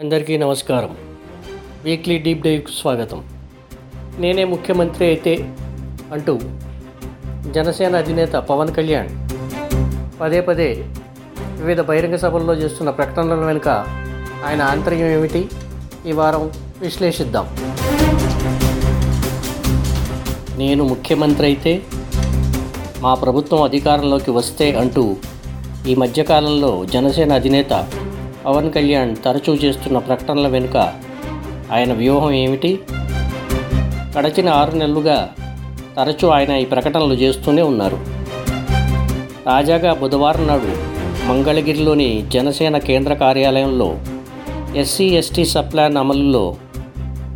అందరికీ నమస్కారం. Weekly deep డైవ్కు స్వాగతం. నేనే ముఖ్యమంత్రి అయితే అంటూ జనసేన అధినేత పవన్ కళ్యాణ్ పదే పదే వివిధ బహిరంగ సభల్లో చేస్తున్న ప్రకటనల వెనుక ఆయన ఆంతర్యం ఏమిటి? ఈ వారం విశ్లేషిద్దాం. నేను ముఖ్యమంత్రి అయితే మా ప్రభుత్వం అధికారంలోకి వస్తే అంటూ ఈ మధ్యకాలంలో జనసేన అధినేత పవన్ కళ్యాణ్ తరచూ చేస్తున్న ప్రకటనల వెనుక ఆయన వ్యూహం ఏమిటి? గడచిన ఆరు నెలలుగా తరచూ ఆయన ఈ ప్రకటనలు చేస్తూనే ఉన్నారు. తాజాగా బుధవారం నాడు మంగళగిరిలోని జనసేన కేంద్ర కార్యాలయంలో ఎస్సీ ఎస్టీ సప్లాన్ అమలులో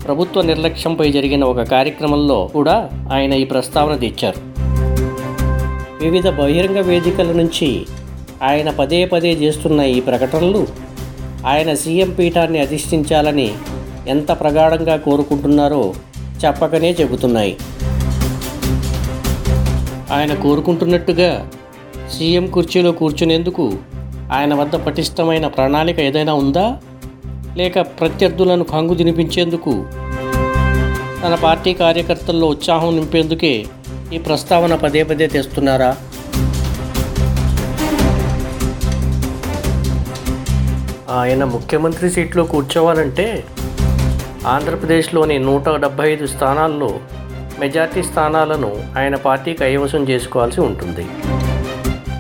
ప్రభుత్వ నిర్లక్ష్యంపై జరిగిన ఒక కార్యక్రమంలో కూడా ఆయన ఈ ప్రస్తావన తెచ్చారు. వివిధ బహిరంగ వేదికల నుంచి ఆయన పదే పదే చేస్తున్న ఈ ప్రకటనలు ఆయన సీఎం పీఠాన్ని అధిష్ఠించాలని ఎంత ప్రగాఢంగా కోరుకుంటున్నారో చెప్పకనే చెబుతున్నాయి. ఆయన కోరుకుంటున్నట్టుగా సీఎం కుర్చీలో కూర్చునేందుకు ఆయన వద్ద పటిష్టమైన ప్రణాళిక ఏదైనా ఉందా? లేక ప్రత్యర్థులను కంగు తినిపించేందుకు తన పార్టీ కార్యకర్తల్లో ఉత్సాహం నింపేందుకే ఈ ప్రస్తావన పదే పదే తెస్తున్నారా? ఆయన ముఖ్యమంత్రి సీట్లో కూర్చోవాలంటే ఆంధ్రప్రదేశ్లోని నూట డెబ్బై ఐదు స్థానాల్లో మెజార్టీ స్థానాలను ఆయన పార్టీ కైవసం చేసుకోవాల్సి ఉంటుంది.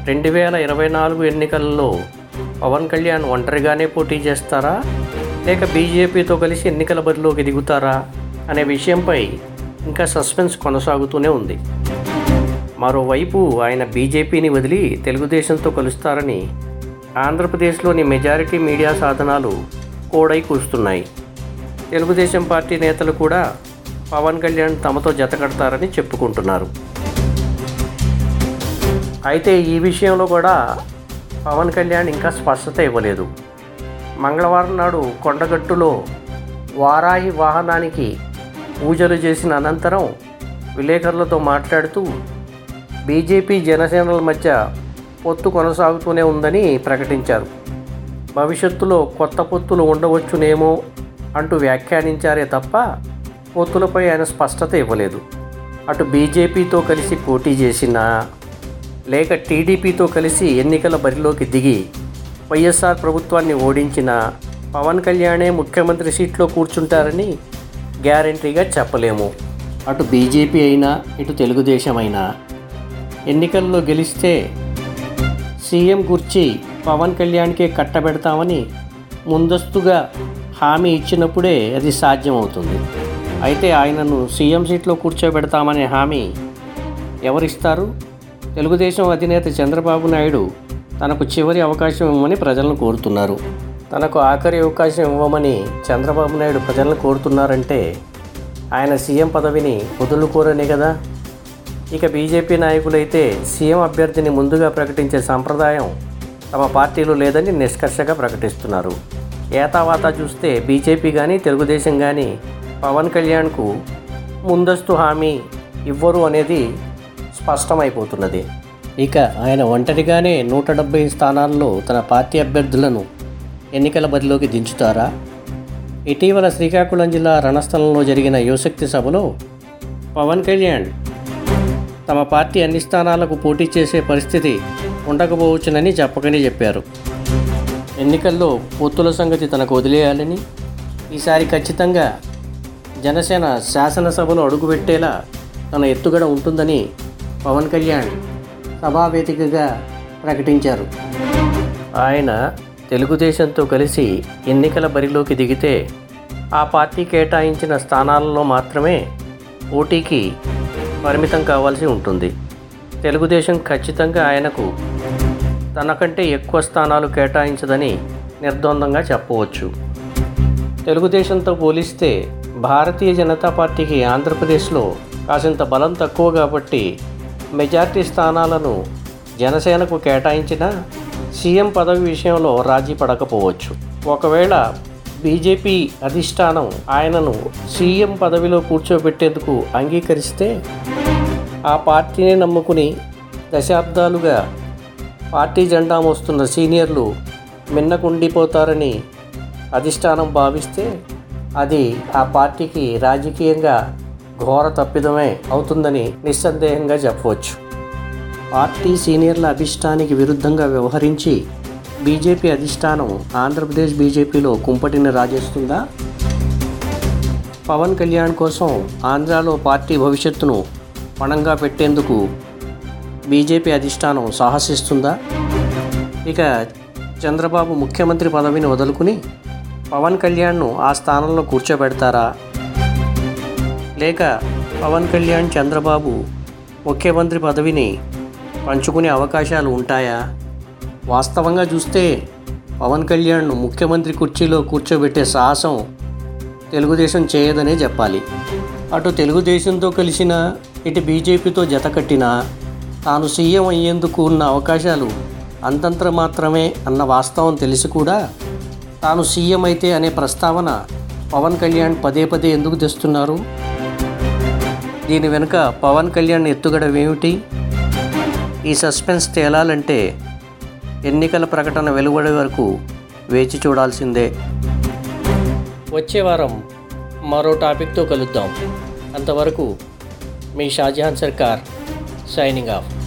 రెండు వేల ఇరవై నాలుగు ఎన్నికలలో పవన్ కళ్యాణ్ ఒంటరిగానే పోటీ చేస్తారా? లేక బీజేపీతో కలిసి ఎన్నికల బరిలోకి దిగుతారా? అనే విషయంపై ఇంకా సస్పెన్స్ కొనసాగుతూనే ఉంది. మరోవైపు ఆయన బీజేపీని వదిలి తెలుగుదేశంతో కలుస్తారని ఆంధ్రప్రదేశ్లోని మెజారిటీ మీడియా సాధనాలు కోడై కూస్తున్నాయి. తెలుగుదేశం పార్టీ నేతలు కూడా పవన్ కళ్యాణ్ తమతో జతకడతారని చెప్పుకుంటున్నారు. అయితే ఈ విషయంలో కూడా పవన్ కళ్యాణ్ ఇంకా స్పష్టత ఇవ్వలేదు. మంగళవారం నాడు కొండగట్టులో వారాహి వాహనానికి పూజలు చేసిన అనంతరం విలేకరులతో మాట్లాడుతూ బీజేపీ జనసేనల మధ్య పొత్తు కొనసాగుతూనే ఉందని ప్రకటించారు. భవిష్యత్తులో కొత్త పొత్తులు ఉండవచ్చునేమో అంటూ వ్యాఖ్యానించారే తప్ప పొత్తులపై ఆయన స్పష్టత ఇవ్వలేదు. అటు బీజేపీతో కలిసి పోటీ చేసినా లేక టీడీపీతో కలిసి ఎన్నికల బరిలోకి దిగి వైఎస్ఆర్ ప్రభుత్వాన్ని ఓడించిన పవన్ కళ్యాణే ముఖ్యమంత్రి సీట్లో కూర్చుంటారని గ్యారంటీగా చెప్పలేము. అటు బీజేపీ అయినా ఇటు తెలుగుదేశం అయినా ఎన్నికల్లో గెలిస్తే సీఎం కుర్చీ పవన్ కళ్యాణ్కే కట్టబెడతామని ముందస్తుగా హామీ ఇచ్చినప్పుడే అది సాధ్యమవుతుంది. అయితే ఆయనను సీఎం సీట్లో కూర్చోబెడతామనే హామీ ఎవరిస్తారు? తెలుగుదేశం అధినేత చంద్రబాబు నాయుడు తనకు చివరి అవకాశం ఇవ్వమని ప్రజలను కోరుతున్నారు. తనకు ఆఖరి అవకాశం ఇవ్వమని చంద్రబాబు నాయుడు ప్రజలను కోరుతున్నారంటే ఆయన సీఎం పదవిని వదులుకోరనే కదా? ఇక బీజేపీ నాయకులైతే సీఎం అభ్యర్థిని ముందుగా ప్రకటించే సంప్రదాయం తమ పార్టీలో లేదని నిష్కర్షగా ప్రకటిస్తున్నారు. ఏతావాత చూస్తే బీజేపీ కానీ తెలుగుదేశం కానీ పవన్ కళ్యాణ్కు ముందస్తు హామీ ఇవ్వరు అనేది స్పష్టమైపోతున్నది. ఇక ఆయన ఒంటరిగానే నూట డెబ్బై స్థానాల్లో తన పార్టీ అభ్యర్థులను ఎన్నికల బదిలోకి దించుతారా? ఇటీవల శ్రీకాకుళం జిల్లా రణస్థలంలో జరిగిన యువశక్తి సభలో పవన్ కళ్యాణ్ తమ పార్టీ అన్ని స్థానాలకు పోటీ చేసే పరిస్థితి ఉండకపోవచ్చునని చెప్పకనే చెప్పారు. ఎన్నికల్లో పొత్తుల సంగతి తనకు వదిలేయాలని ఈసారి ఖచ్చితంగా జనసేన శాసనసభలో అడుగుపెట్టేలా తన ఎత్తుగడ ఉంటుందని పవన్ కళ్యాణ్ సభావేదికగా ప్రకటించారు. ఆయన తెలుగుదేశంతో కలిసి ఎన్నికల బరిలోకి దిగితే ఆ పార్టీ కేటాయించిన స్థానాలలో మాత్రమే పోటీకి పరిమితం కావాల్సి ఉంటుంది. తెలుగుదేశం ఖచ్చితంగా ఆయనకు తనకంటే ఎక్కువ స్థానాలు కేటాయించదని నిర్ద్వందంగా చెప్పవచ్చు. తెలుగుదేశంతో పోలిస్తే భారతీయ జనతా పార్టీకి ఆంధ్రప్రదేశ్లో కాసింత బలం తక్కువ కాబట్టి మెజార్టీ స్థానాలను జనసేనకు కేటాయించిన సీఎం పదవి విషయంలో రాజీ పడకపోవచ్చు. ఒకవేళ బీజేపీ అధిష్టానం ఆయనను సీఎం పదవిలో కూర్చోబెట్టేందుకు అంగీకరిస్తే ఆ పార్టీని నమ్ముకుని దశాబ్దాలుగా పార్టీ జెండా మోస్తున్న సీనియర్లు మిన్నకుండిపోతారని అధిష్టానం భావిస్తే అది ఆ పార్టీకి రాజకీయంగా ఘోర తప్పిదమే అవుతుందని నిస్సందేహంగా చెప్పవచ్చు. పార్టీ సీనియర్ల అభిష్టానికి విరుద్ధంగా వ్యవహరించి బీజేపీ అధిష్టానం ఆంధ్రప్రదేశ్ బీజేపీలో కుంపటిని రాజేస్తుందా? పవన్ కళ్యాణ్ కోసం ఆంధ్రాలో పార్టీ భవిష్యత్తును పణంగా పెట్టేందుకు బీజేపీ అధిష్టానం సాహసిస్తుందా? ఇక చంద్రబాబు ముఖ్యమంత్రి పదవిని వదులుకుని పవన్ కళ్యాణ్ను ఆ స్థానంలో కూర్చోబెడతారా? లేక పవన్ కళ్యాణ్ చంద్రబాబు ముఖ్యమంత్రి పదవిని పంచుకునే అవకాశాలు ఉంటాయా? వాస్తవంగా చూస్తే పవన్ కళ్యాణ్ను ముఖ్యమంత్రి కుర్చీలో కూర్చోబెట్టే సాహసం తెలుగుదేశం చేయదనే చెప్పాలి. అటు తెలుగుదేశంతో కలిసిన ఇటు బీజేపీతో జతకట్టిన తాను సీఎం అయ్యేందుకు ఉన్న అవకాశాలు అంతంత మాత్రమే అన్న వాస్తవం తెలిసి కూడా తాను సీఎం అయితే అనే ప్రస్తావన పవన్ కళ్యాణ్ పదే పదే ఎందుకు తెస్తున్నారు? దీని వెనుక పవన్ కళ్యాణ్ ఎత్తుగడవేమిటి? ఈ సస్పెన్స్ తేలాలంటే ఎన్నికల ప్రకటన వెలువడే వరకు వేచి చూడాల్సిందే. వచ్చే వారం మరో టాపిక్తో కలుద్దాం. అంతవరకు మీ షాజహాన్ సర్కార్ సైనింగ్ ఆఫ్.